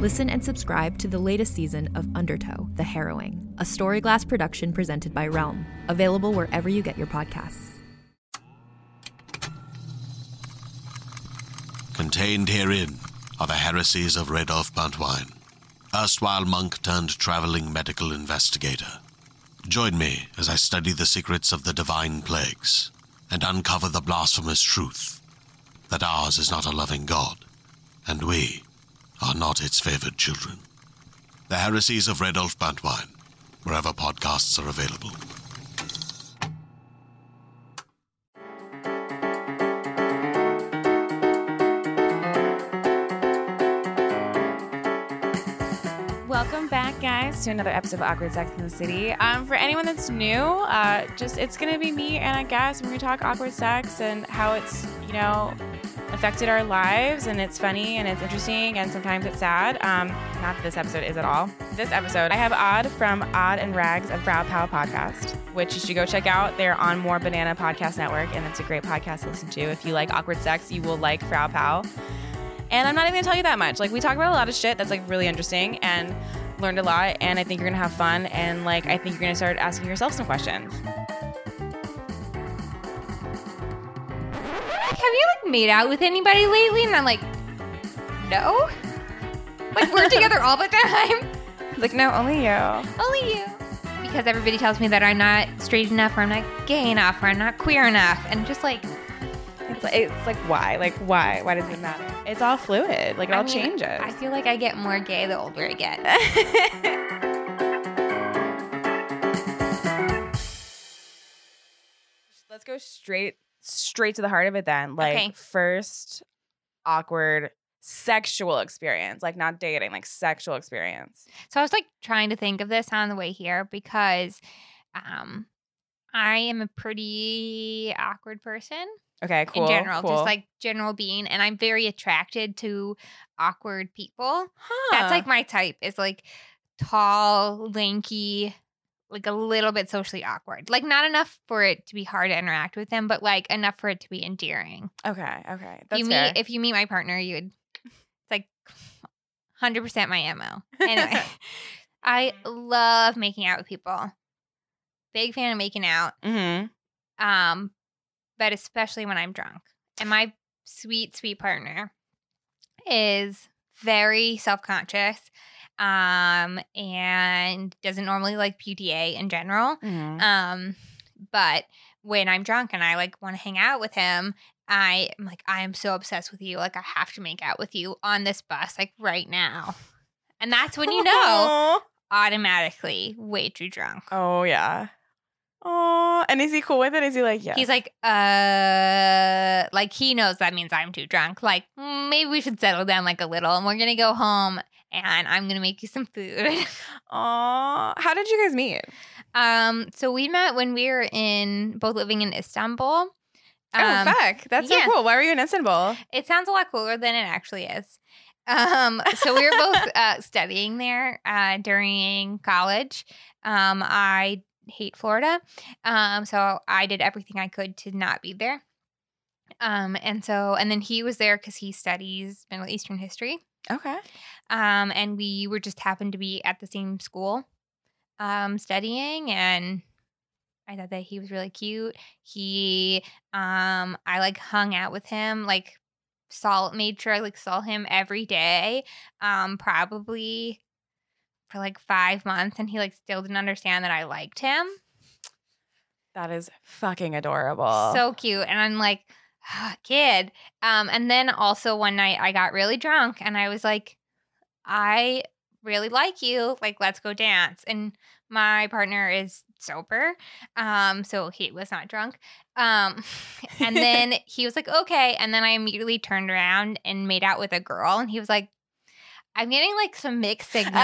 Listen and subscribe to the latest season of Undertow, The Harrowing, a Storyglass production presented by Realm, available wherever you get your podcasts. Contained herein are the heresies of Radolf Buntwine, erstwhile monk turned traveling medical investigator. Join me as I study the secrets of the divine plagues and uncover the blasphemous truth that ours is not a loving God, and we are not its favored children. The heresies of Redolf Buntwine, wherever podcasts are available. Welcome back, guys, to another episode of Awkward Sex in the City. Um, for anyone that's new, uh, just it's gonna be me and I guess we're gonna talk awkward sex and how it's you know affected our lives and it's funny and it's interesting and sometimes it's sad. Um, not this episode is at all. This episode, I have Odd from Odd and Rags of Frau Pow podcast, which you should go check out. They're on More Banana Podcast Network, and it's a great podcast to listen to. If you like awkward sex, you will like Frau Pow. And I'm not even gonna tell you that much. Like we talk about a lot of shit that's like really interesting and learned a lot. And I think you're gonna have fun. And like I think you're gonna start asking yourself some questions. You like made out with anybody lately? And I'm like, no. Like we're together all the time. Like no, only you. Only you. Because everybody tells me that I'm not straight enough, or I'm not gay enough, or I'm not queer enough, and just like It's like, it's like why? Like why? Why does it matter? It's all fluid. Like it I all mean, changes. I feel like I get more gay the older I get. Let's go straight straight to the heart of it then. Like Okay. first awkward sexual experience, like not dating, like sexual experience. So I was like trying to think of this on the way here because um I am a pretty awkward person Okay, cool. in general, cool. just like general being and I'm very attracted to awkward people. Huh. That's like my type is like tall, lanky, like a little bit socially awkward. Like not enough for it to be hard to interact with them, but like enough for it to be endearing. okay, okay. That's you fair. meet if you meet my partner, you would it's like hundred percent my MO. Anyway. I love making out with people. Big fan of making out. mm-hmm. Um, but especially when I'm drunk. And my sweet, sweet partner is very self-conscious um and doesn't normally like PDA in general. mm-hmm. Um, but when I'm drunk and I like want to hang out with him, I am like, I am so obsessed with you. Like, I have to make out with you on this bus, like right now. And that's when you know automatically way too drunk. Oh yeah. Oh, and is he cool with it? Is he like, yeah? He's like, uh, like he knows that means I'm too drunk. Like, "Mm, maybe we should settle down like a little and we're gonna go home and I'm gonna make you some food. oh, how did you guys meet? um, so we met when we were in both living in Istanbul. oh, Um, fuck. That's so cool. Why were you in Istanbul? It sounds a lot cooler than it actually is. Um, so we were both uh, studying there uh, during college. Um, I hate Florida, um, so I did everything I could to not be there. Um, and so, and then he was there because he studies Middle Eastern history. Okay. Um, and we were just happened to be at the same school, um, studying, and I thought that he was really cute. He, um, I like hung out with him, like saw, made sure I like saw him every day, um, probably for like five months, and he like still didn't understand that I liked him. That is fucking adorable. So cute, and I'm like, kid. Um, and then also one night I got really drunk, and I was like, I really like you. Like, let's go dance. And my partner is sober. Um, so he was not drunk. Um, and then he was like, okay. And then I immediately turned around and made out with a girl. And he was like, I'm getting like some mixed signals.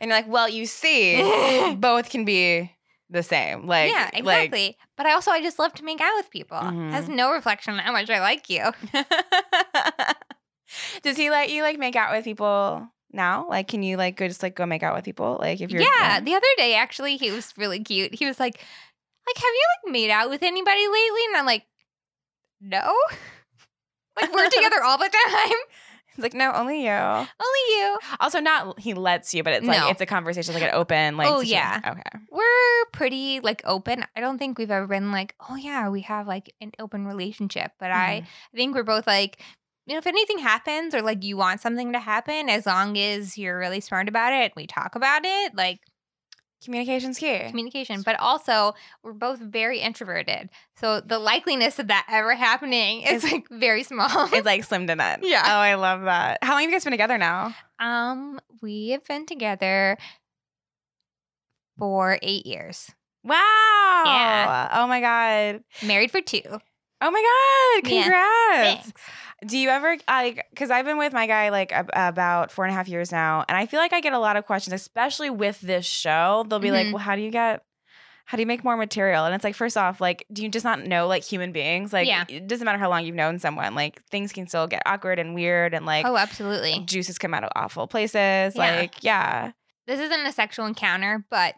And you're like, well, you see, both can be the same. Like, yeah, like- exactly. but I also I just love to make out with people. Has Mhm. no reflection on how much I like you. Does he let you like make out with people now? Like, can you like go just like go make out with people? Like, if you're yeah, the other day actually he was really cute. He was like, like, have you like made out with anybody lately? And I'm like, no. like we're together all the time. He's like, no, only you. Only you. Also, not he lets you, but it's like No. it's a conversation, like an open, like. Oh, situation. yeah. Okay. We're pretty like open. I don't think we've ever been like, oh yeah, we have like an open relationship. But I, mm-hmm. I think we're both like, you know, if anything happens or like you want something to happen, as long as you're really smart about it, we talk about it, like Communication's key. communication. But also, we're both very introverted, so the likeliness of that ever happening is like very small. it's like slim to none. Yeah. Oh, I love that. How long have you guys been together now? um, we have been together for eight years, Wow. Yeah. Oh my god. married for two. Oh my god. Yeah. Congrats. Thanks. Do you ever like because I've been with my guy like ab- about four and a half years now, and I feel like I get a lot of questions, especially with this show. They'll be like, Mhm. "Well, how do you get?" How do you make more material? And it's like, first off, like, do you just not know like human beings? Like, Yeah. it doesn't matter how long you've known someone. Like, things can still get awkward and weird, and like, oh, absolutely. juices come out of awful places. Yeah. Like, yeah, this isn't a sexual encounter, but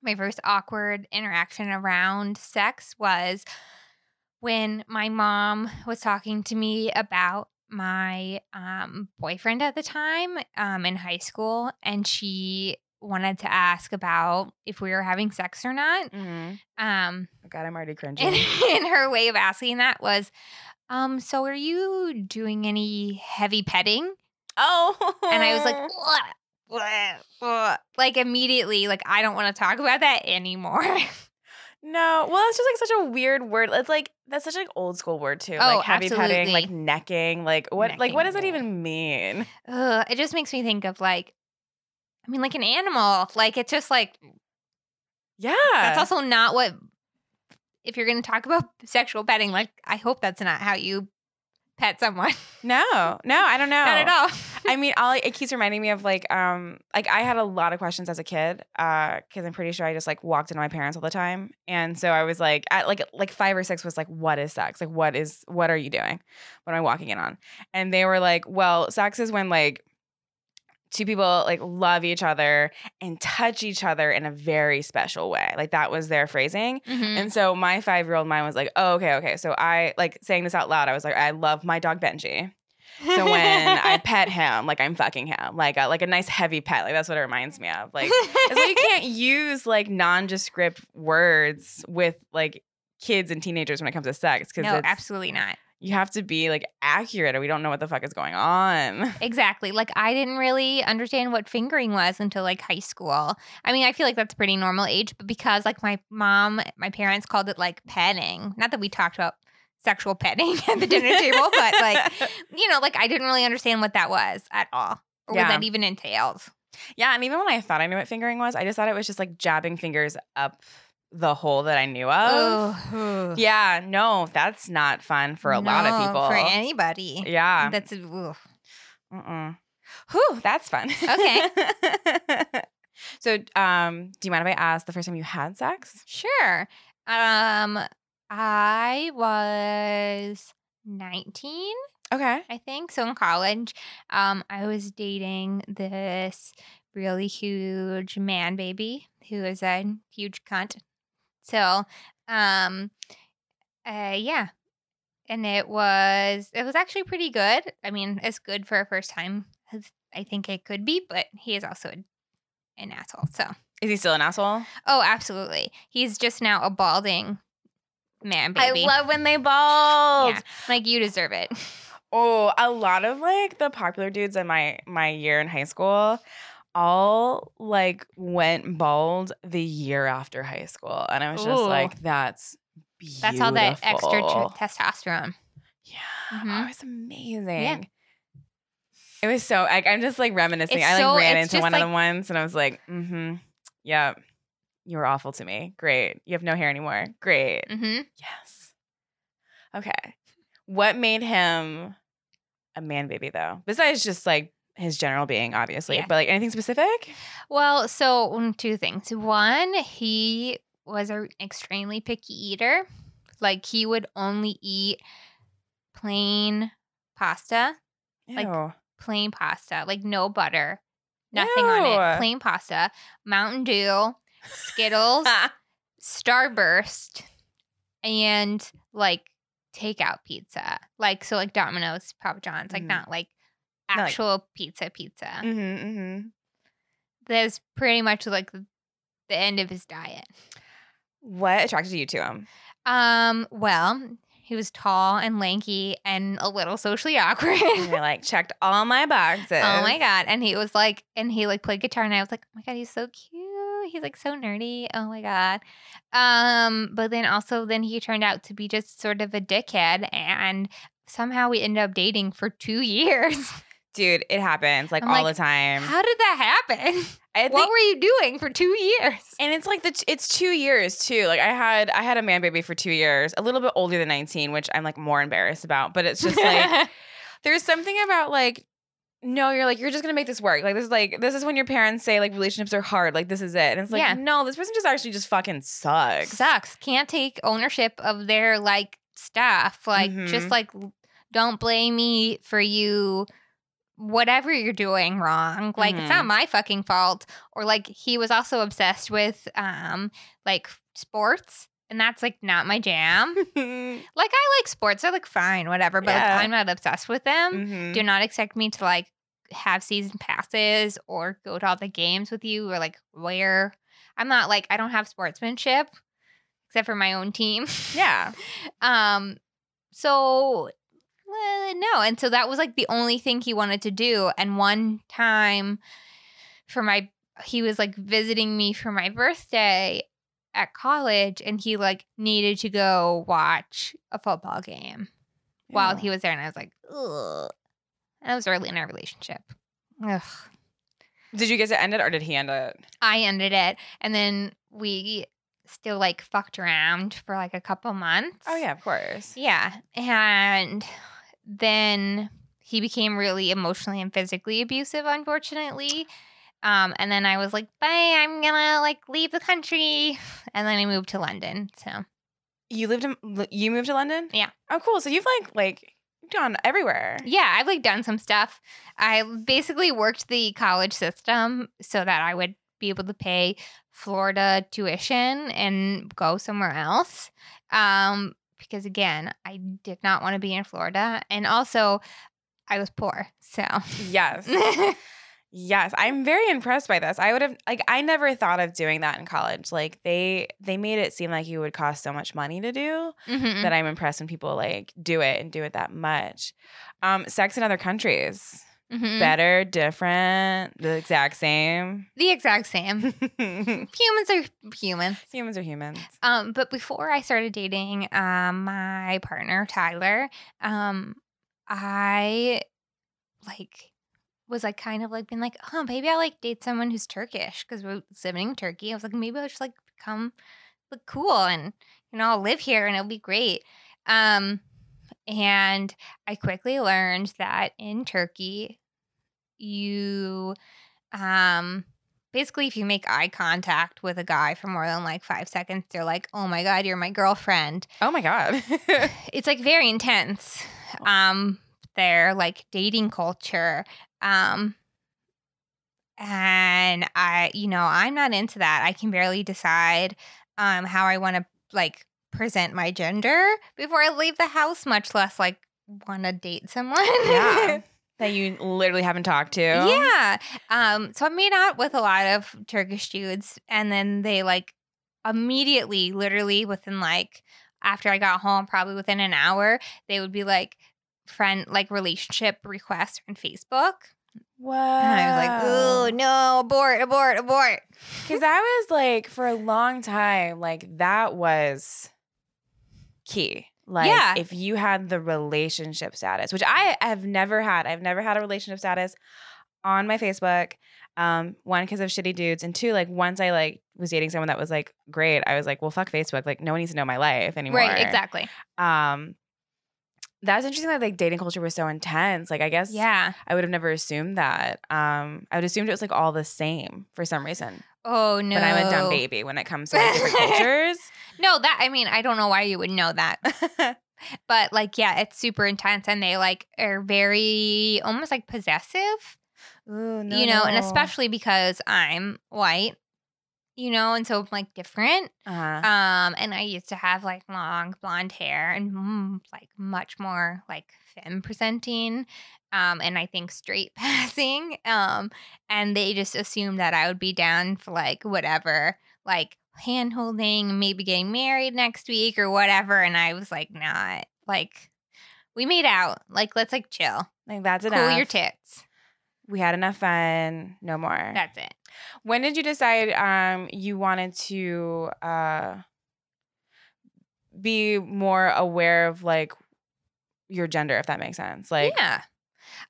my first awkward interaction around sex was when my mom was talking to me about my um, boyfriend at the time um, in high school, and she wanted to ask about if we were having sex or not. mm-hmm. Um, oh god, I'm already cringing. and, and her way of asking that was, um, "So are you doing any heavy petting?" oh, And I was like, "What? What? What?" like immediately, like I don't want to talk about that anymore. No, well, it's just like such a weird word. It's like that's such like old school word too. Oh, like heavy petting, like necking, like what, like what does that Necking. even mean? Ugh, it just makes me think of like, I mean, like an animal. Like it's just like Yeah, that's also not what. If you're going to talk about sexual petting, like I hope that's not how you pet someone. no, no, I don't know. not at all. I mean, all it keeps reminding me of like, um, like I had a lot of questions as a kid, uh, because I'm pretty sure I just like walked into my parents all the time, and so I was like, at like like five or six was like, what is sex? Like, what is what are you doing? What am I walking in on? And they were like, well, sex is when like two people like love each other and touch each other in a very special way. Like that was their phrasing. Mhm. And so my five year old mind was like, oh, okay, okay. So I like saying this out loud. I was like, I love my dog Benji. So when I pet him, like I'm fucking him, like a, like a nice heavy pet, like that's what it reminds me of. Like, it's like you can't use like nondescript words with like kids and teenagers when it comes to sex because no, absolutely not. You have to be like accurate, or we don't know what the fuck is going on. Exactly. Like I didn't really understand what fingering was until like high school. I mean, I feel like that's a pretty normal age, but because like my mom, my parents called it like petting. Not that we talked about sexual petting at the dinner table, but like you know, like I didn't really understand what that was at all. Or Yeah. what that even entails. yeah, and even when I thought I knew what fingering was, I just thought it was just like jabbing fingers up the hole that I knew of. Oh, Yeah, no, that's not fun for a lot of people. For anybody. yeah. That's oof. Mm-mm. Whew, that's fun. Okay. so, um, do you mind if I ask the first time you had sex? Sure. Um I was 19 Okay. I think. So in college, um, I was dating this really huge man baby who is a huge cunt. So, um, uh, yeah, and it was it was actually pretty good. I mean, it's good for a first time. as I think it could be, but he is also a, an asshole. So, Is he still an asshole? oh, absolutely, he's just now a balding man baby. I love when they bald. Yeah, like you deserve it. Oh, a lot of like the popular dudes in my my year in high school all like went bald the year after high school. And I was just Ooh. like, that's beautiful. That's all that extra tr- testosterone. Yeah. Oh, it's amazing. It was so like I'm just like reminiscing. It's I like so- ran into one like- of them once and I was like, mm-hmm. Yeah. You were awful to me. Great. You have no hair anymore. Great. Mm-hmm. Yes. Okay. What made him a man baby though? Besides just like his general being, obviously. Yeah. But like anything specific? Well, so mm, two things. One, he was an extremely picky eater. Like he would only eat plain pasta, Like, Ew. plain pasta, like no butter, nothing on it, plain pasta, Mountain Dew, Skittles, Starburst, and like takeout pizza. Like so, like Domino's, Papa John's, like Mhm. not like Not like- actual pizza, pizza. mm-hmm, mm-hmm. That's pretty much like the end of his diet. What attracted you to him? Um, well, he was tall and lanky and a little socially awkward. And you're like, checked all my boxes. oh my god. And he was like and he like played guitar and I was like, Oh my god, he's so cute. He's like so nerdy. Oh my god. Um, but then also then he turned out to be just sort of a dickhead and somehow we ended up dating for two years. Dude, it happens like I'm all like, the time. How did that happen? I think, what were you doing for two years? and it's like the it's two years too. Like I had I had a man baby for two years, a little bit older than 19, which I'm like more embarrassed about. But it's just like there's something about like no you're like you're just gonna make this work like this is like this is when your parents say like relationships are hard like this is it and it's like Yeah. no this person just actually just fucking sucks sucks. Can't take ownership of their like stuff. Like just Mhm. like don't blame me for you whatever you're doing wrong. Like it's not my fucking fault. Or like he was also obsessed with um like sports and that's like not my jam. like I like sports. They're like fine, whatever, but like, I'm not obsessed with them. Mhm. Do not expect me to like have season passes or go to all the games with you or like where I'm not like I don't have sportsmanship except for my own team. yeah Um so uh, no, and so that was like the only thing he wanted to do and one time for my he was like visiting me for my birthday at college and he like needed to go watch a football game while he was there and I was like, ugh. That was early in our relationship. Ugh. did you guys end it or did he end it I ended it and then we still like fucked around for like a couple months. oh yeah of course Yeah. And then he became really emotionally and physically abusive, unfortunately. Um, and then I was like, bye, I'm gonna like leave the country. And then I moved to London. So you lived in you moved to london Yeah. oh cool so you've like like gone everywhere yeah, I've like done some stuff. I basically worked the college system so that I would be able to pay Florida tuition and go somewhere else. Um, because again, I did not want to be in Florida. And also I was poor. So yes Yes, I'm very impressed by this. I would have like I never thought of doing that in college. Like they they made it seem like it would cost so much money to do Mhm. that I'm impressed when people like do it and do it that much. Um sex in other countries. Mhm. Better, different, the exact same. The exact same. humans are humans. Humans are humans. Um, but before I started dating um my partner Tyler, um, I like was like kind of like being like, oh, maybe I'll like date someone who's Turkish because we're living in Turkey. I was like, maybe I'll just like become look cool and you know I'll live here and it'll be great. Um, and I quickly learned that in Turkey, you um basically if you make eye contact with a guy for more than like five seconds they're like oh my god you're my girlfriend. Oh my god. it's like very intense um their like dating culture um and i you know i'm not into that. I can barely decide um how i want to like present my gender before i leave the house much less like want to date someone yeah. That you literally haven't talked to. yeah. Um, so I made out with a lot of Turkish dudes, and then they like immediately, literally within like after I got home, probably within an hour, they would be like friend like relationship requests on Facebook. Wow. And I was like, oh no, abort, abort, abort. Because I was like for a long time, like that was key. Like Yeah. if you had the relationship status, which I have never had. I've never had a relationship status on my Facebook. Um, one because of shitty dudes, and two, like once I like was dating someone that was like great, I was like, well, fuck Facebook. Like no one needs to know my life anymore. Right, exactly. Um, That's interesting that like dating culture was so intense. Like I guess Yeah. I would have never assumed that. Um, I would assumed it was like all the same for some reason. Oh no. But I'm a dumb baby when it comes to like, different cultures. No, that I mean, I don't know why you would know that. But like, yeah, it's super intense and they like are very almost like possessive. Ooh, no, you know, and especially because I'm white, you know, and so I'm like different. Uh-huh. Um, and I used to have like long blonde hair and mm, like much more like femme presenting. Um, and I think straight passing. Um, and they just assumed that I would be down for like whatever, like hand holding, maybe getting married next week or whatever. And I was like, not like we made out. Like, let's like chill. like that's Cool enough. your tits. we had enough fun. No more. That's it. When did you decide um you wanted to uh be more aware of like your gender, if that makes sense? Like yeah.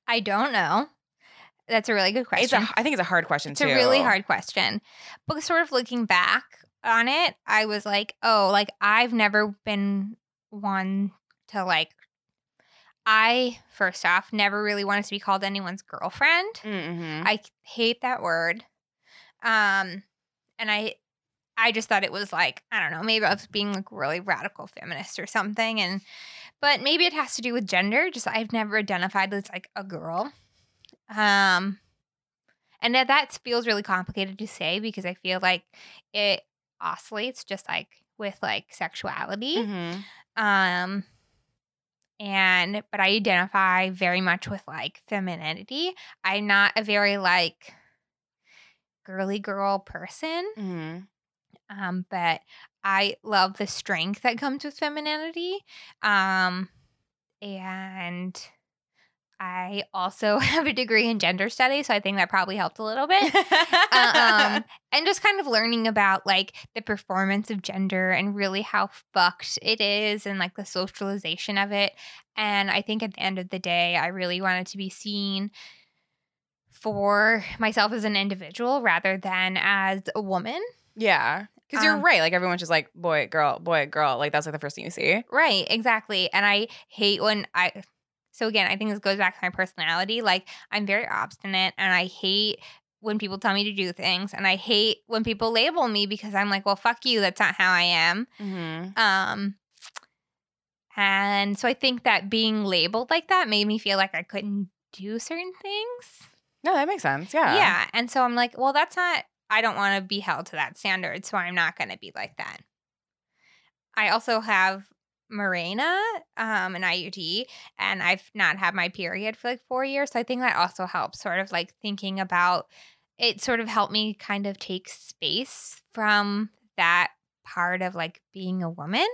I don't know. That's a really good question. it's a I think it's a hard question It's too. a really hard question. But sort of looking back on it, I was like, oh, like I've never been one to like I first off never really wanted to be called anyone's girlfriend. Mm-hmm. I hate that word. Um and I I just thought it was like, I don't know, maybe I was being like really radical feminist or something and but maybe it has to do with gender. Just I've never identified as like a girl. Um and that, that feels really complicated to say because I feel like it oscillates just like with like sexuality. Mm-hmm. Um and but I identify very much with like femininity. I'm not a very like girly girl person. Mm-hmm. Um, but I love the strength that comes with femininity. Um, and I also have a degree in gender studies, so I think that probably helped a little bit. um, and just kind of learning about like the performance of gender and really how fucked it is and like the socialization of it. And I think at the end of the day, I really wanted to be seen for myself as an individual rather than as a woman. yeah. Because you're Um, right. Like everyone's just like boy, girl, boy, girl. Like that's like the first thing you see. Right, exactly. And I hate when I so again, I think this goes back to my personality. Like I'm very obstinate and I hate when people tell me to do things and I hate when people label me because I'm like, well, fuck you, that's not how I am. Mm-hmm. Um and so I think that being labeled like that made me feel like I couldn't do certain things. No, that makes sense. Yeah. Yeah. And so I'm like, well, that's not, I don't want to be held to that standard. So I'm not going to be like that. I also have Mirena, um, an IUD, and I've not had my period for like four years. So I think that also helps sort of like thinking about it, sort of helped me kind of take space from that part of like being a woman.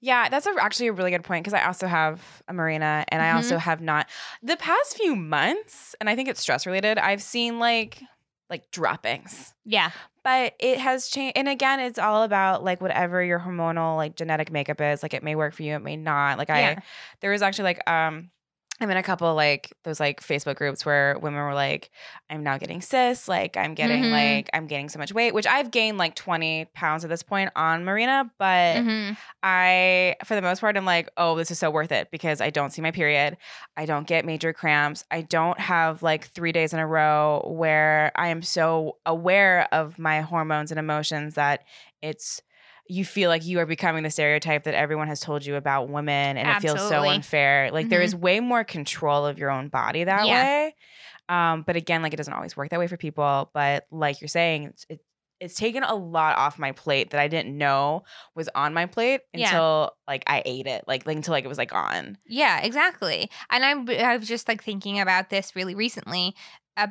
Yeah, that's a, actually a really good point because I also have a Mirena and I Mhm. also have not the past few months, and I think it's stress related. I've seen like like droppings, Yeah. but it has changed. And again, it's all about like whatever your hormonal like genetic makeup is. Like it may work for you, it may not. Like I, Yeah. there was actually like um. I'm in a couple like those like Facebook groups where women were like, I'm now getting cis, like I'm getting Mhm. like I'm gaining so much weight, which I've gained like 20 pounds at this point on Mirena, but Mhm. I, for the most part, I'm like, oh, this is so worth it because I don't see my period. I don't get major cramps. I don't have like three days in a row where I am so aware of my hormones and emotions that it's, you feel like you are becoming the stereotype that everyone has told you about women and it feels so unfair. Like there Mhm. is way more control of your own body that Yeah. way. Um, but again, like it doesn't always work that way for people. But like you're saying, it's, it, it's taken a lot off my plate that I didn't know was on my plate Yeah. until like I ate it, like, like until like it was like on. Yeah, exactly. And I'm I was just like thinking about this really recently uh,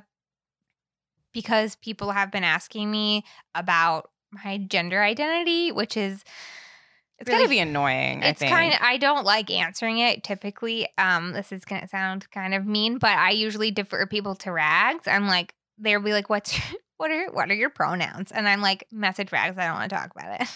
because people have been asking me about my gender identity, which is It's Really- gotta be annoying. I it's think. kind of I don't like answering it typically. Um this is to sound kind of mean, but I usually defer people to rags. I'm like they'll be like what's what are what are your pronouns? And I'm like message rags, I don't want to talk about it.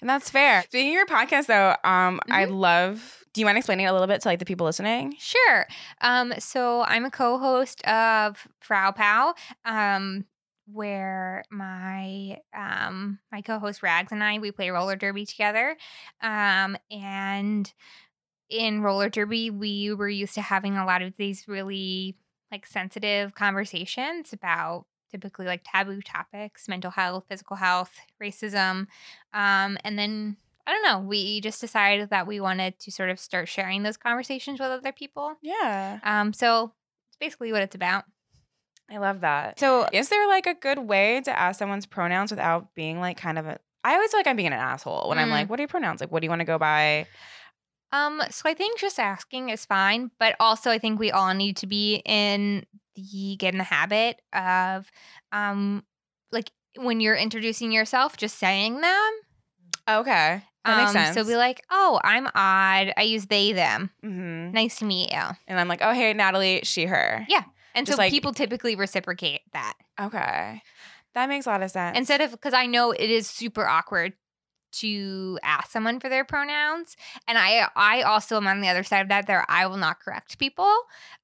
and that's fair. Speaking of your podcast, though, um, I Mm-hmm. love. Do you mind explaining it a little bit to like the people listening? Sure. Um, so I'm a co-host of Frau Pow, um, where my um my co-host Rags and I we play roller derby together. Um, and in roller derby, we were used to having a lot of these really like sensitive conversations about typically like taboo topics, mental health, physical health, racism. Um, and then I don't know, we just decided that we wanted to sort of start sharing those conversations with other people. Yeah. Um, so it's basically what it's about. I love that. So, is there like a good way to ask someone's pronouns without being like kind of a I always feel like I'm being an asshole when I'm Mm. like, what are your pronouns? Like, what do you want to go by? Um, so I think just asking is fine, but also I think we all need to be in the get in the habit of um like when you're introducing yourself, just saying them. Okay. That makes Um, sense. So be like, oh, I'm odd. I use they them. hmm Nice to meet you. And I'm like, oh, hey, Natalie, she, her. Yeah. And Just so like- people typically reciprocate that Okay. That makes a lot of sense. instead of because I know it is super awkward to ask someone for their pronouns, and I I also am on the other side of that. There, I will not correct people,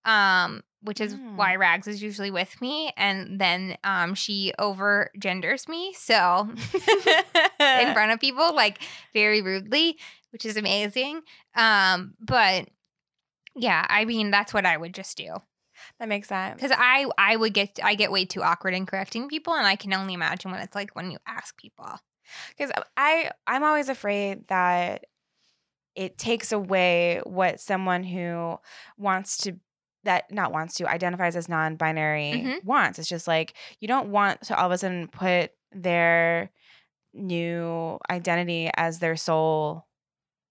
um, which is Mm. why Rags is usually with me, and then um, she over genders me so in front of people like very rudely, which is amazing. Um, but yeah, I mean that's what I would just do that makes sense. because I I would get I get way too awkward in correcting people, and I can only imagine what it's like when you ask people. because I I'm always afraid that it takes away what someone who wants to that not wants to identifies as non-binary Mhm. wants. It's just like you don't want to all of a sudden put their new identity as their sole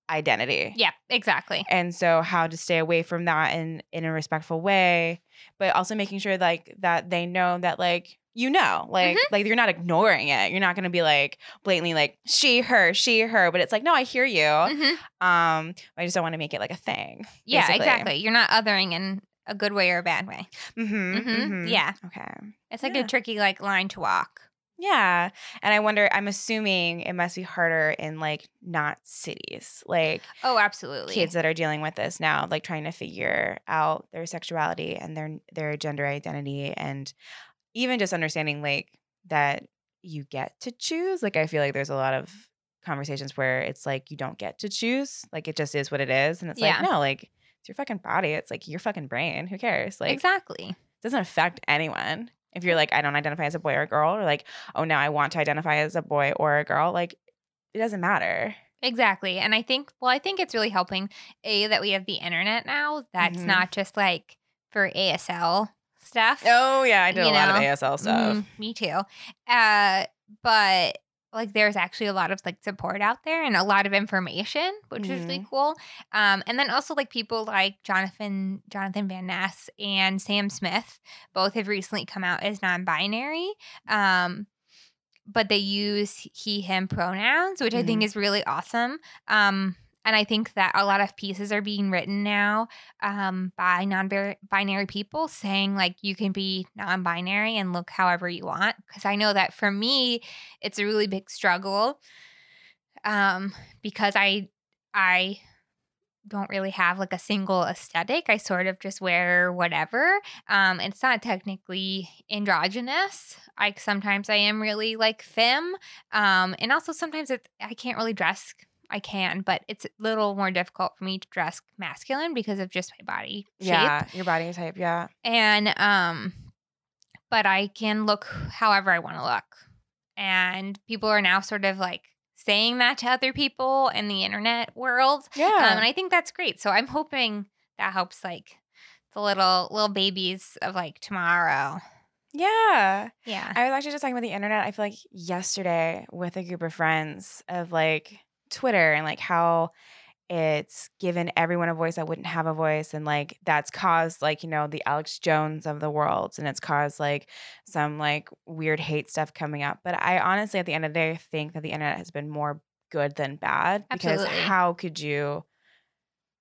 identity. Yeah, exactly. And so how to stay away from that in in a respectful way, but also making sure like that they know that like you know, like like you're not ignoring it. You're not going to be like blatantly like she her she her, but it's like no, I hear you. Mhm. Um I just don't want to make it like a thing. Yeah, basically. exactly. You're not othering in a good way or a bad way. Mhm. Mhm. mhm. Yeah, Okay. it's like Yeah. a tricky like line to walk. Yeah. And I wonder I'm assuming it must be harder in like not cities. Like Oh, absolutely. kids that are dealing with this now, like trying to figure out their sexuality and their their gender identity, and even just understanding like that you get to choose. Like I feel like there's a lot of conversations where it's like you don't get to choose, like it just is what it is, and it's Yeah. like no, like it's your fucking body. It's like your fucking brain. Who cares? Like exactly. it doesn't affect anyone. If you're like I don't identify as a boy or a girl, or like oh now I want to identify as a boy or a girl, like it doesn't matter. Exactly. And I think, well, I think it's really helping, A, that we have the internet now. That's Mhm. not just like for ASL stuff. Oh yeah, I did a lot of? ASL stuff. Mhm, me too. Uh, but like there's actually a lot of like support out there and a lot of information, which is really cool. Um, and then also like people like Jonathan Jonathan Van Ness and Sam Smith, both have recently come out as non-binary. Um, but they use he him pronouns, which I think is really awesome. Um, and I think that a lot of pieces are being written now um, by non-binary people saying like you can be non-binary and look however you want. Because I know that for me, it's a really big struggle um, because I I don't really have like a single aesthetic. I sort of just wear whatever. Um, it's not technically androgynous. Like sometimes I am really like femme, um, and also sometimes it's I can't really dress. I can, but it's a little more difficult for me to dress masculine because of just my body shape. Yeah, your body type. Yeah. And um, but I can look however I want to look, and people are now sort of like saying that to other people in the internet world. Yeah. Um, and I think that's great. So I'm hoping that helps like the little little babies of like tomorrow. yeah. Yeah. I was actually just talking about the internet, I feel like yesterday with a group of friends of like Twitter and like how it's given everyone a voice that wouldn't have a voice and like that's caused like you know the alex jones of the world and it's caused like some like weird hate stuff coming up but i honestly at the end of the day think that the internet has been more good than bad because how could you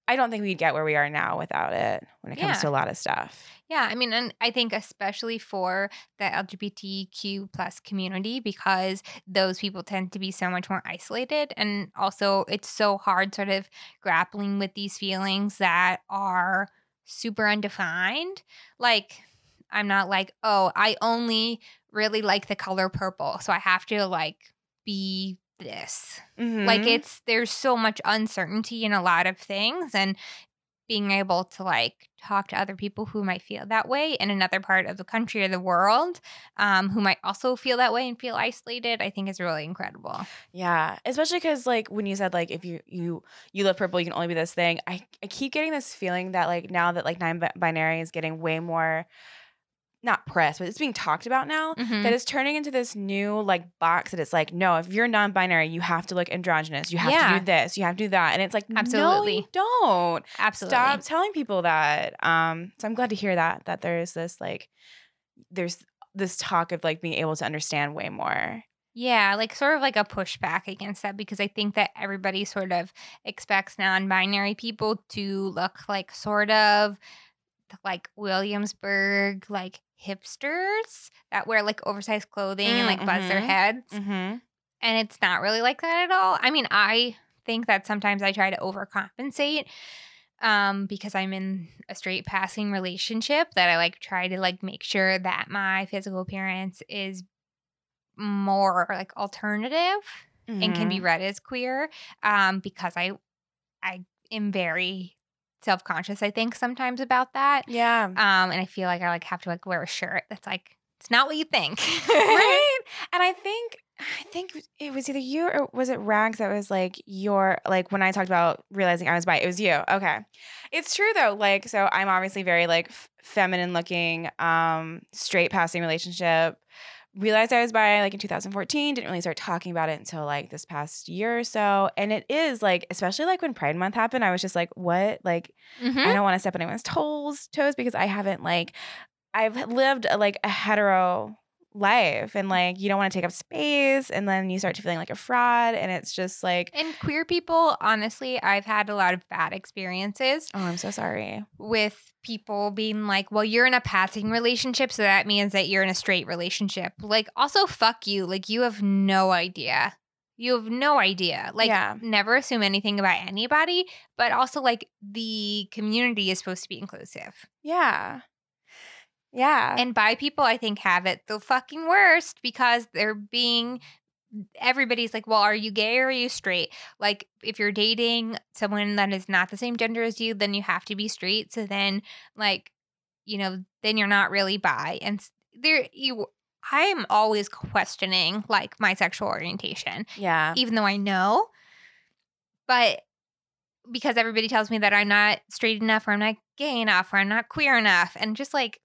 i don't think we'd get where we are now without it when it comes Yeah. to a lot of stuff Yeah, I mean, and I think especially for the LGBTQ plus community because those people tend to be so much more isolated, and also it's so hard, sort of grappling with these feelings that are super undefined. Like, I'm not like, oh, I only really like the color purple, so I have to like be this. Mhm. Like it's there's so much uncertainty in a lot of things and being able to like talk to other people who might feel that way in another part of the country or the world um, who might also feel that way and feel isolated i think is really incredible Yeah, especially because like when you said like if you you you love purple, you can only be this thing. I I keep getting this feeling that like now that like nine binary is getting way more, not press, but it's being talked about now. Mhm. That it's turning into this new like box that it's like no, if you're non-binary, you have to look androgynous. You have to do this. You have to do that, and it's like Absolutely. no, don't. absolutely Stop telling people that. Um, so I'm glad to hear that that there's this like there's this talk of like being able to understand way more. Yeah, like sort of like a pushback against that because I think that everybody sort of expects non binary people to look like sort of like Williamsburg, like hipsters that wear like oversized clothing and like buzz their Mhm. heads. Mm-hmm. And it's not really like that at all. I mean, I think that sometimes I try to overcompensate um because I'm in a straight passing relationship that I like try to like make sure that my physical appearance is more like alternative and can be Mm-hmm. read as queer um because I I am very self-conscious I think sometimes about that. Yeah. Um and I feel like I like have to like wear a shirt that's like it's not what you think. right and i think i think it was either you or was it rags that was like your like when i talked about realizing i was bi it was you okay it's true though like so i'm obviously very like f- feminine looking um straight passing relationship realized i was bi like in 2014 didn't really start talking about it until like this past year or so and it is like especially like when pride month happened i was just like what like Mhm. I don't want to step on anyone's toes, toes because I haven't like I've lived a, like a hetero life and like you don't want to take up space and then you start to feeling like a fraud and it's just like And queer people, honestly, I've had a lot of bad experiences oh I'm so sorry. with people being like, well, you're in a passing relationship, so that means that you're in a straight relationship. Like, also, fuck you. Like, you have no idea. You have no idea. Like, Yeah. never assume anything about anybody, but also, like, the community is supposed to be inclusive. Yeah. Yeah. And bi people, I think, have it the fucking worst because they're being. Everybody's like, well, are you gay or are you straight? Like, if you're dating someone that is not the same gender as you, then you have to be straight. So then, like, you know, then you're not really bi. And there, you, I am always questioning like my sexual orientation, yeah. even though I know, but because everybody tells me that I'm not straight enough or I'm not gay enough or I'm not queer enough. And just like,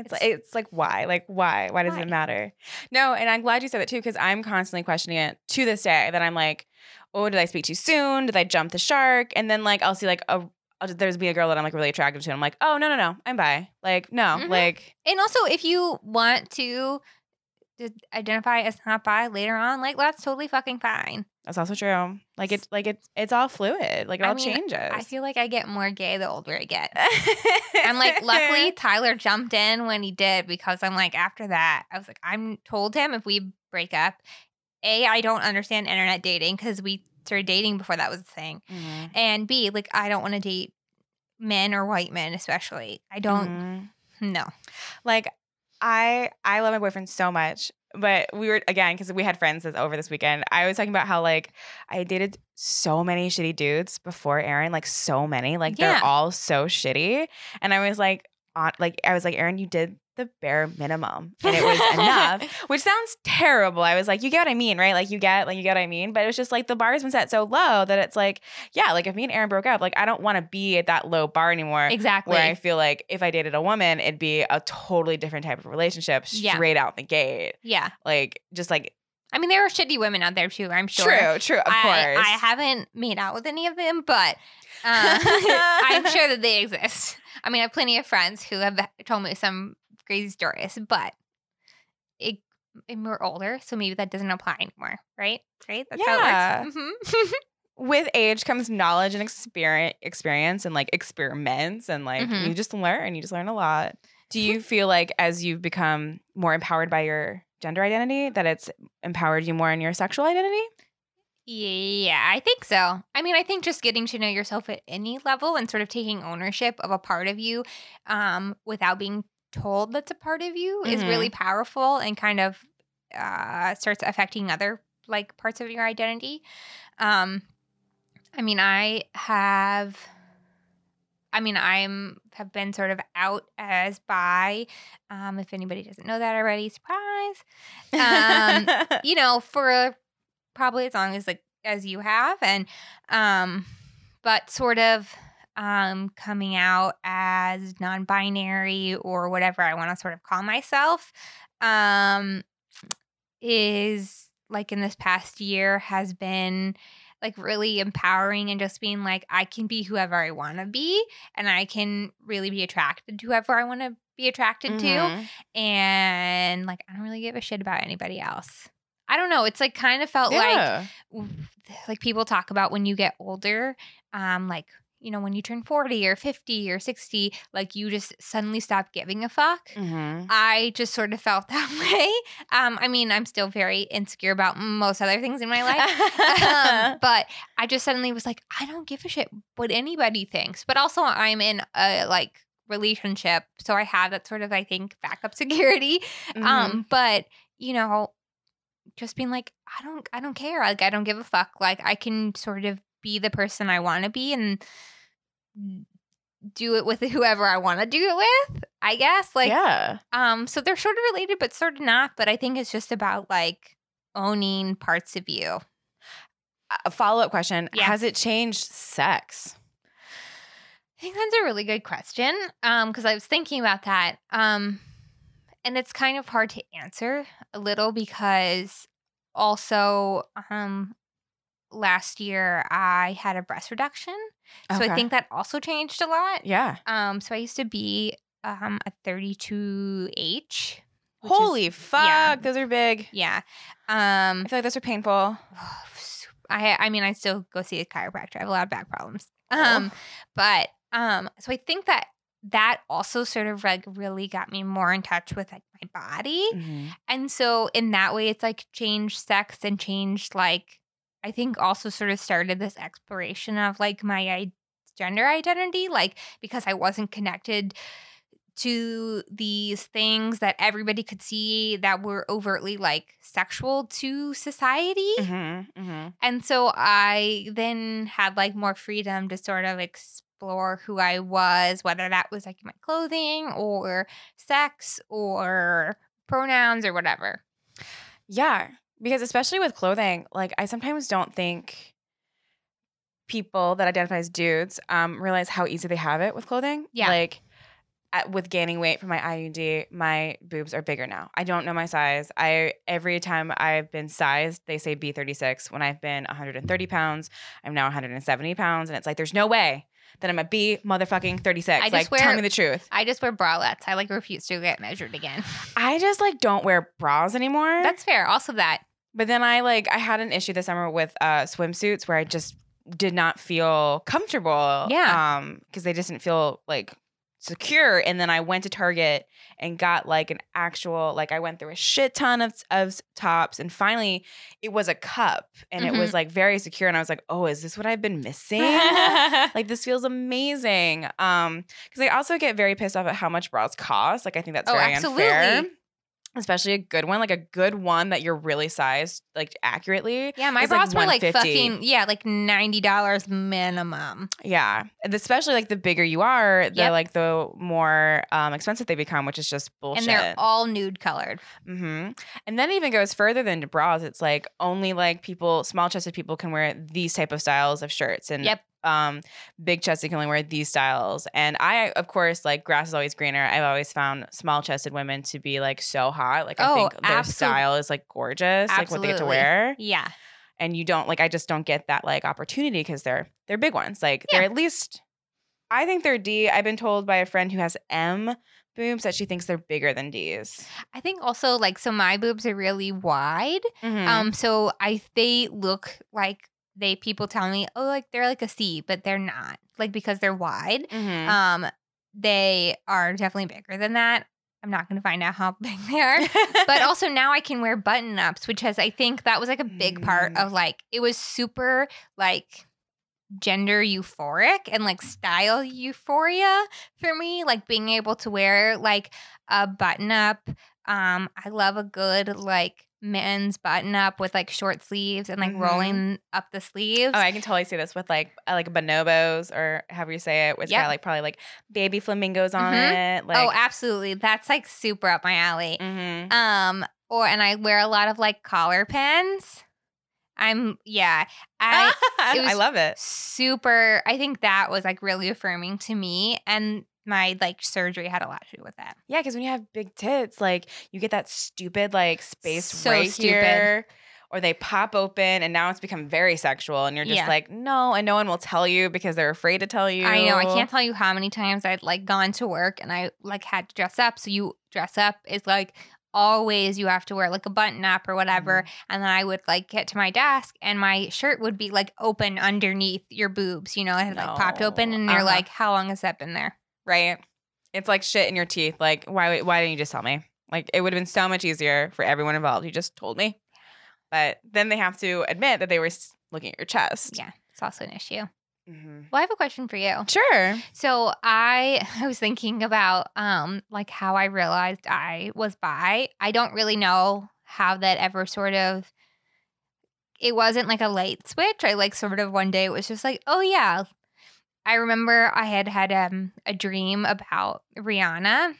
It's like, it's like why? Like why? Why does Why? it matter? No, and I'm glad you said that too because I'm constantly questioning it to this day. That I'm like, oh, did I speak too soon? Did I jump the shark? And then like I'll see like a just, there's be a girl that I'm like really attracted to. And I'm like, oh no no no, I'm bi. Like no, Mhm. like And also, if you want to identify as not bi later on, like that's totally fucking fine. that's also true. Like it's like it's it's all fluid. Like it I all mean, changes. I feel like I get more gay the older I get. I'm like, luckily Tyler jumped in when he did because I'm like, after that, I was like, I'm told him if we break up, A, I don't understand internet dating because we started dating before that was a thing. Mhm. And B, like, I don't want to date men or white men, especially. I don't Mhm. know. like I I love my boyfriend so much. But we were again because we had friends this- over this weekend. I was talking about how like I dated so many shitty dudes before Aaron, like so many, like Yeah. they're all so shitty. And I was like, on like I was like, Aaron, you did the bare minimum, and it was enough. Which sounds terrible. I was like, you get what I mean, right? Like you get like you get what I mean. But it was just like the bar has been set so low that it's like, yeah, like if me and Aaron broke up, like I don't want to be at that low bar anymore Exactly. where I feel like if I dated a woman, it'd be a totally different type of relationship Yeah. straight out the gate. yeah. Like just like I mean, there are shitty women out there too, I'm sure. true, true, of I, course. I haven't made out with any of them, but uh, I'm sure that they exist. I mean, I have plenty of friends who have told me some crazy stories, but it, and we're older, so maybe that doesn't apply anymore, right? Right? That's how it works. Mhm. With age comes knowledge and experience, experience and like experiments, and like Mhm. you just learn. You just learn a lot. Do you feel like as you've become more empowered by your gender identity, that it's empowered you more in your sexual identity? Yeah, I think so. I mean, I think just getting to know yourself at any level and sort of taking ownership of a part of you um, without being told that's a part of you is Mhm. really powerful and kind of uh, starts affecting other like parts of your identity. Um, I mean, I have. I mean, I'm have been sort of out as bi. Um, if anybody doesn't know that already, surprise. Um, you know, for probably as long as like as you have, and um, but sort of um coming out as non-binary or whatever I want to sort of call myself um is like in this past year has been like really empowering and just being like I can be whoever I want to be and I can really be attracted to whoever I want to be attracted to Mhm. and like I don't really give a shit about anybody else. I don't know, it's like kind of felt like Yeah. w- like people talk about when you get older um like you know when you turn 40 or 50 or 60 like you just suddenly stop giving a fuck Mhm. i just sort of felt that way um i mean i'm still very insecure about most other things in my life um, but i just suddenly was like i don't give a shit what anybody thinks but also i'm in a like relationship so i have that sort of i think backup security Mhm. um but you know just being like i don't i don't care like i don't give a fuck like i can sort of be the person i want to be and do it with whoever i want to do it with i guess like yeah. um so they're sort of related but sort of not but i think it's just about like owning parts of you A follow up question: Yeah. Has it changed sex? I think that's a really good question. Um, because I was thinking about that. Um, and it's kind of hard to answer a little because also um last year I had a breast reduction. So I think that also changed a lot. Yeah. Um, so I used to be um a 32H. which is- Holy fuck, yeah. those are big. Yeah. Um I feel like those are painful. I I mean I still go see a chiropractor. I have a lot of back problems. Um but um so I think that that also sort of like really got me more in touch with like my body. Mhm. And so in that way it's like changed sex and changed like I think also sort of started this exploration of like my I- gender identity like because I wasn't connected to these things that everybody could see that were overtly like sexual to society. Mhm. Mhm. And so I then had like more freedom to sort of explore who I was, whether that was like my clothing or sex or pronouns or whatever. Yeah, because especially with clothing, like I sometimes don't think people that identify as dudes um, realize how easy they have it with clothing. Yeah. like at, with gaining weight for my IUD, my boobs are bigger now. I don't know my size. I every time I've been sized, they say B36. When I've been 130 pounds, I'm now 170 pounds, and it's like there's no way that I'm a B motherfucking 36. I just like wear- tell me the truth. I just wear bralettes. I like refuse to get measured again. I just like don't wear bras anymore. That's fair. Also that. But then I like I had an issue this summer with uh swimsuits where I just did not feel comfortable. Yeah. Um, because they just didn't feel like secure. And then I went to Target and got like an actual like I went through a shit ton of of tops and finally it was a cup and it was like very secure and I was like, oh, is this what I've been missing? like this feels amazing. Um, because I also get very pissed off at how much bras cost. Like I think that's Oh, very absolutely. unfair. Especially a good one, like a good one that you're really sized like accurately. Yeah, my It's, like, bras were like fucking yeah, like ninety dollars minimum. Yeah, and especially like the bigger you are, the Yep. like the more um, expensive they become, which is just bullshit. And they're all nude colored. Mm-hmm. And then it even goes further than to bras. It's like only like people, small chested people can wear these type of styles of shirts, and Yep. Um, big chested can only wear these styles. And I, of course, like grass is always greener. I've always found small chested women to be like so hot. Like I Oh, think their style is like gorgeous, like what they get to wear. Yeah. And you don't like. I just don't get that like opportunity because they're they're big ones. Like they're at least. I think they're D. I've been told by a friend who has M boobs that she thinks they're bigger than D's. I think also like so my boobs are really wide. Mhm. Um, so I they look like they people tell me, oh, like they're like a C, but they're not. Like because they're wide. Mhm. Um, they are definitely bigger than that. I'm not gonna find out how big they are. but also now I can wear button ups, which has I think that was like a big part Mm. of like it was super like gender euphoric and like style euphoria for me like being able to wear like a button up um i love a good like men's button up with like short sleeves and like Mhm. rolling up the sleeves. Oh, I can totally see this with like uh, like bonobos or however you say it. It's Yep. got like probably like baby flamingos on Mhm. it. Like, oh, absolutely. That's like super up my alley. mhm. Um, or and I wear a lot of like collar pins. I'm yeah. I it I love it. super I think that was like really affirming to me and my like surgery had a lot to do with that. Yeah, because when you have big tits, like you get that stupid like space So right stupid. here, or they pop open, and now it's become very sexual, and you're just Yeah. like, no, and no one will tell you because they're afraid to tell you. I know. I can't tell you how many times I'd like gone to work and I like had to dress up. So you dress up is like always you have to wear like a button up or whatever. And then I would like get to my desk and my shirt would be like open underneath your boobs. You know, it had like popped open and you're Uh-huh. like, how long has that been there? Right? It's like shit in your teeth. Like, why? Why didn't you just tell me? Like, it would have been so much easier for everyone involved. You just told me, but then they have to admit that they were looking at your chest. Yeah, it's also an issue. Mhm. Well, I have a question for you. Sure. So I I was thinking about um like how I realized I was bi. I don't really know how that ever sort of it wasn't like a light switch. I like sort of one day it was just like, "Oh yeah." I remember I had had um a dream about Rihanna.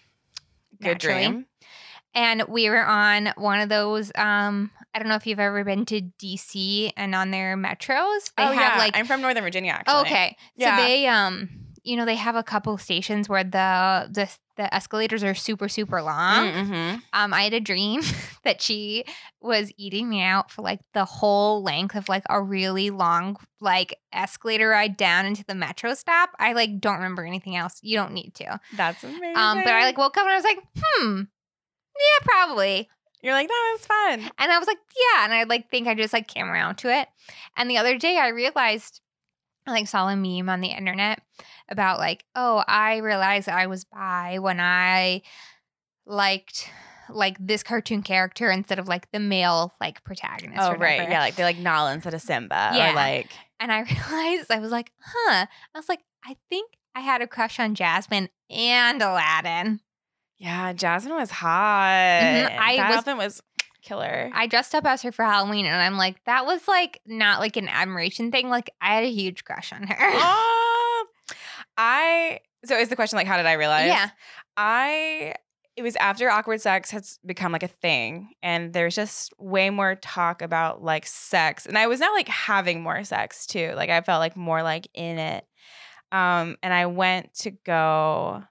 Good naturally. dream. And we were on one of those um I don't know if you've ever been to DC and on their metros. They oh have yeah, like I'm from Northern Virginia. Actually. Okay. Yeah. So they um you know they have a couple stations where the the the escalators are super super long. Mm-hmm. Um I had a dream that she was eating me out for like the whole length of like a really long like escalator ride down into the metro stop. I like don't remember anything else. You don't need to. That's amazing. Um but I like woke up and I was like, "Hmm. Yeah, probably." You're like, that was fun. And I was like, yeah. And I like think I just like came around to it. And the other day I realized I like saw a meme on the internet about like, oh, I realized I was bi when I liked like this cartoon character instead of like the male like protagonist. Oh right, yeah, like they like Nala instead of Simba, Yeah. or like And I realized I was like, huh. I was like, I think I had a crush on Jasmine and Aladdin. yeah, Jasmine was hot. Mhm, I that was- was killer. I dressed up as her for Halloween and I'm like, that was like not like an admiration thing. Like I had a huge crush on her. Oh, I so is the question like how did I realize? Yeah. I it was after awkward sex has become like a thing and there's just way more talk about like sex and I was now like having more sex too. Like I felt like more like in it. Um and I went to go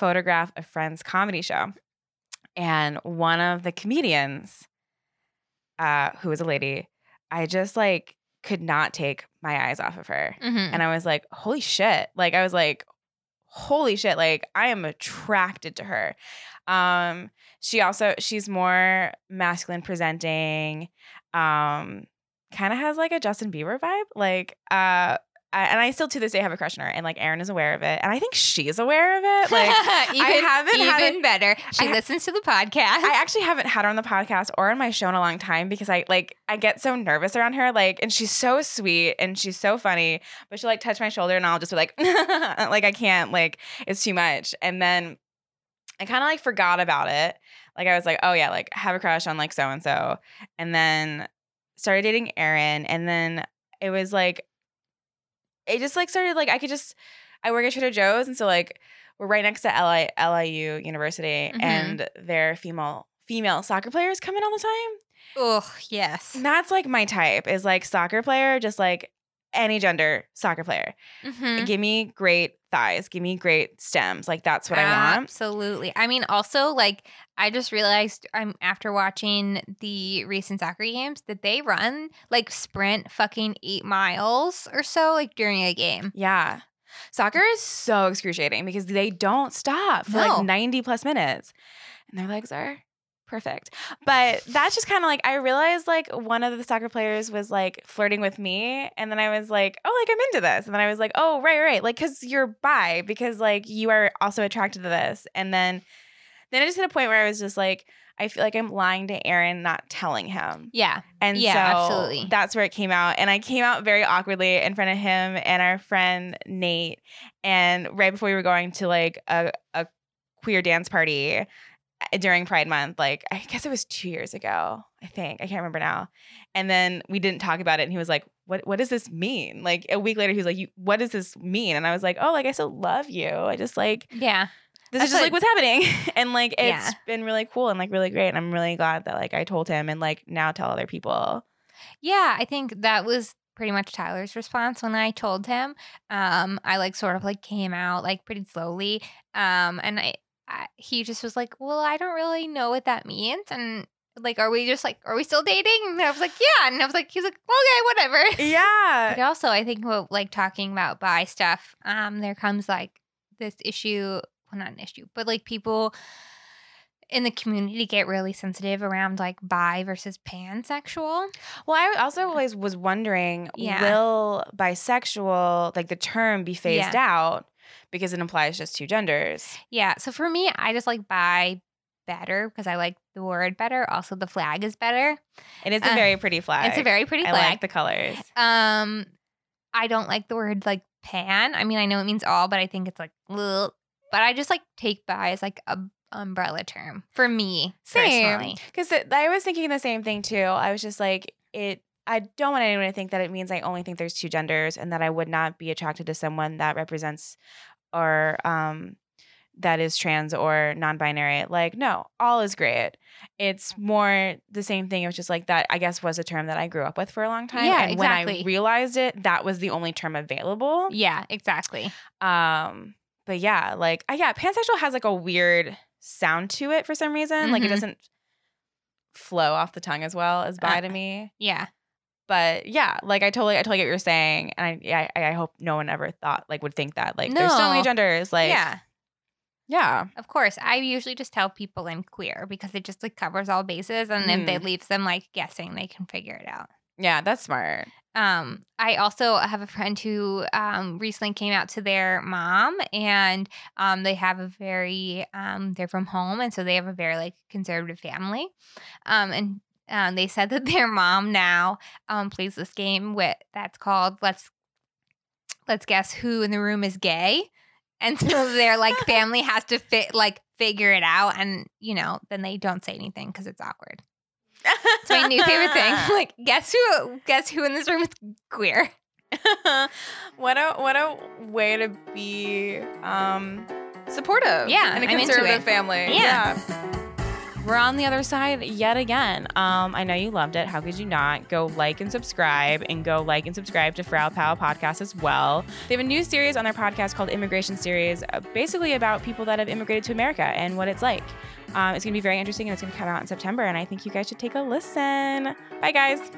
photograph a friend's comedy show. And one of the comedians uh who was a lady, I just like could not take my eyes off of her Mhm. and I was like, holy shit. Like I was like, holy shit, like I am attracted to her. Um, she also she's more masculine presenting, um, kind of has like a Justin Bieber vibe. Like, uh I, and I still to this day have a crush on her, and like Erin is aware of it, and I think she's aware of it. Like, even, I haven't even had better. She I- listens to the podcast. I actually haven't had her on the podcast or on my show in a long time because I like I get so nervous around her. Like, and she's so sweet and she's so funny, but she'll like touch my shoulder and I'll just be like, like I can't, like it's too much. And then I kind of like forgot about it. Like I was like, oh yeah, like have a crush on like so and so, and then started dating Erin, and then it was like, it just like started like I could just I work at Trader Joe's, and so like we're right next to LI, LIU University, Mhm. and their female female soccer players come in all the time. oh yes. And that's like my type is like soccer player, just like any gender soccer player. Mhm. Give me great thighs, give me great stems. Like that's what I want. Absolutely. I mean, also like I just realized I'm after watching the recent soccer games that they run like sprint fucking eight miles or so like during a game. Yeah. Soccer is so excruciating because they don't stop for No. like 90 plus minutes. And their legs are perfect. But that's just kind of like I realized like one of the soccer players was like flirting with me and then I was like, "Oh, like I'm into this." And then I was like, "Oh, right, right. Like cuz you're bi because like you are also attracted to this." And then then I just hit a point where I was just like I feel like I'm lying to Aaron, not telling him. Yeah. And Yeah, so absolutely. that's where it came out. And I came out very awkwardly in front of him and our friend Nate. And right before we were going to like a, a queer dance party during Pride Month, like I guess it was two years ago. I think I can't remember now. And then we didn't talk about it, and he was like, "What what does this mean?" Like a week later, he was like, "You what does this mean?" And I was like, "Oh, like I still love you. I just like Yeah. this That's is just like what- what's happening." and like it's Yeah. been really cool and like really great. And I'm really glad that like I told him and like now tell other people. Yeah, I think that was pretty much Tyler's response when I told him. Um, I like sort of like came out like pretty slowly. Um, and I, I he just was like, "Well, I don't really know what that means." And like, are we just like, are we still dating? And I was like, "Yeah." And I was like, "He's like, okay, whatever." Yeah. But also, I think what like talking about bi stuff, um, there comes like this issue, well, not an issue, but like people in the community get really sensitive around like bi versus pansexual. Well, I also always was wondering, Yeah. will bisexual, like the term, be phased Yeah. out because it implies just two genders? Yeah. So for me, I just like bi better because I like the word better. Also, the flag is better. It is a Uh, very pretty flag. it's a very pretty I flag. like the colors. um, I don't like the word like pan. I mean, I know it means all, but I think it's like, ugh. but I just like take bi as like a umbrella term for me Same. Because I was thinking the same thing too. I was just like, it. I don't want anyone to think that it means I only think there's two genders and that I would not be attracted to someone that represents or um that is trans or non-binary. Like, no, all is great. It's more the same thing. It was just like that. I guess was a term that I grew up with for a long time. Yeah, and when I realized it, that was the only term available. Yeah, exactly. Um, but yeah, like uh, yeah, pansexual has like a weird sound to it for some reason. Like it Mhm. doesn't flow off the tongue as well as bi Uh, to me. Yeah. But yeah, like I totally, I totally get what you're saying, and I, yeah, I, I hope no one ever thought like would think that like there's so many genders. Like yeah. yeah, Of course, I usually just tell people I'm queer because it just like covers all bases, and if they leaves them like guessing, they can figure it out. yeah, that's smart. Um, I also have a friend who um, recently came out to their mom, and um, they have a very um, they're from home, and so they have a very like conservative family. Um, and um, they said that their mom now um, plays this game with that's called let's let's guess who in the room is gay, and so their like family has to fit like figure it out, and you know then they don't say anything because it's awkward. It's my new favorite thing. Like, guess who? Guess who in this room is queer? what a what a way to be um supportive. Yeah, in a conservative family. Yeah. We're on the other side yet again. Um, I know you loved it. How could you not? Go like and subscribe, and go like and subscribe to Frau Pow podcast as well. They have a new series on their podcast called Immigration Series, uh, basically about people that have immigrated to America and what it's like. Um, it's going to be very interesting, and it's going to come out in September. And I think you guys should take a listen. Bye, guys.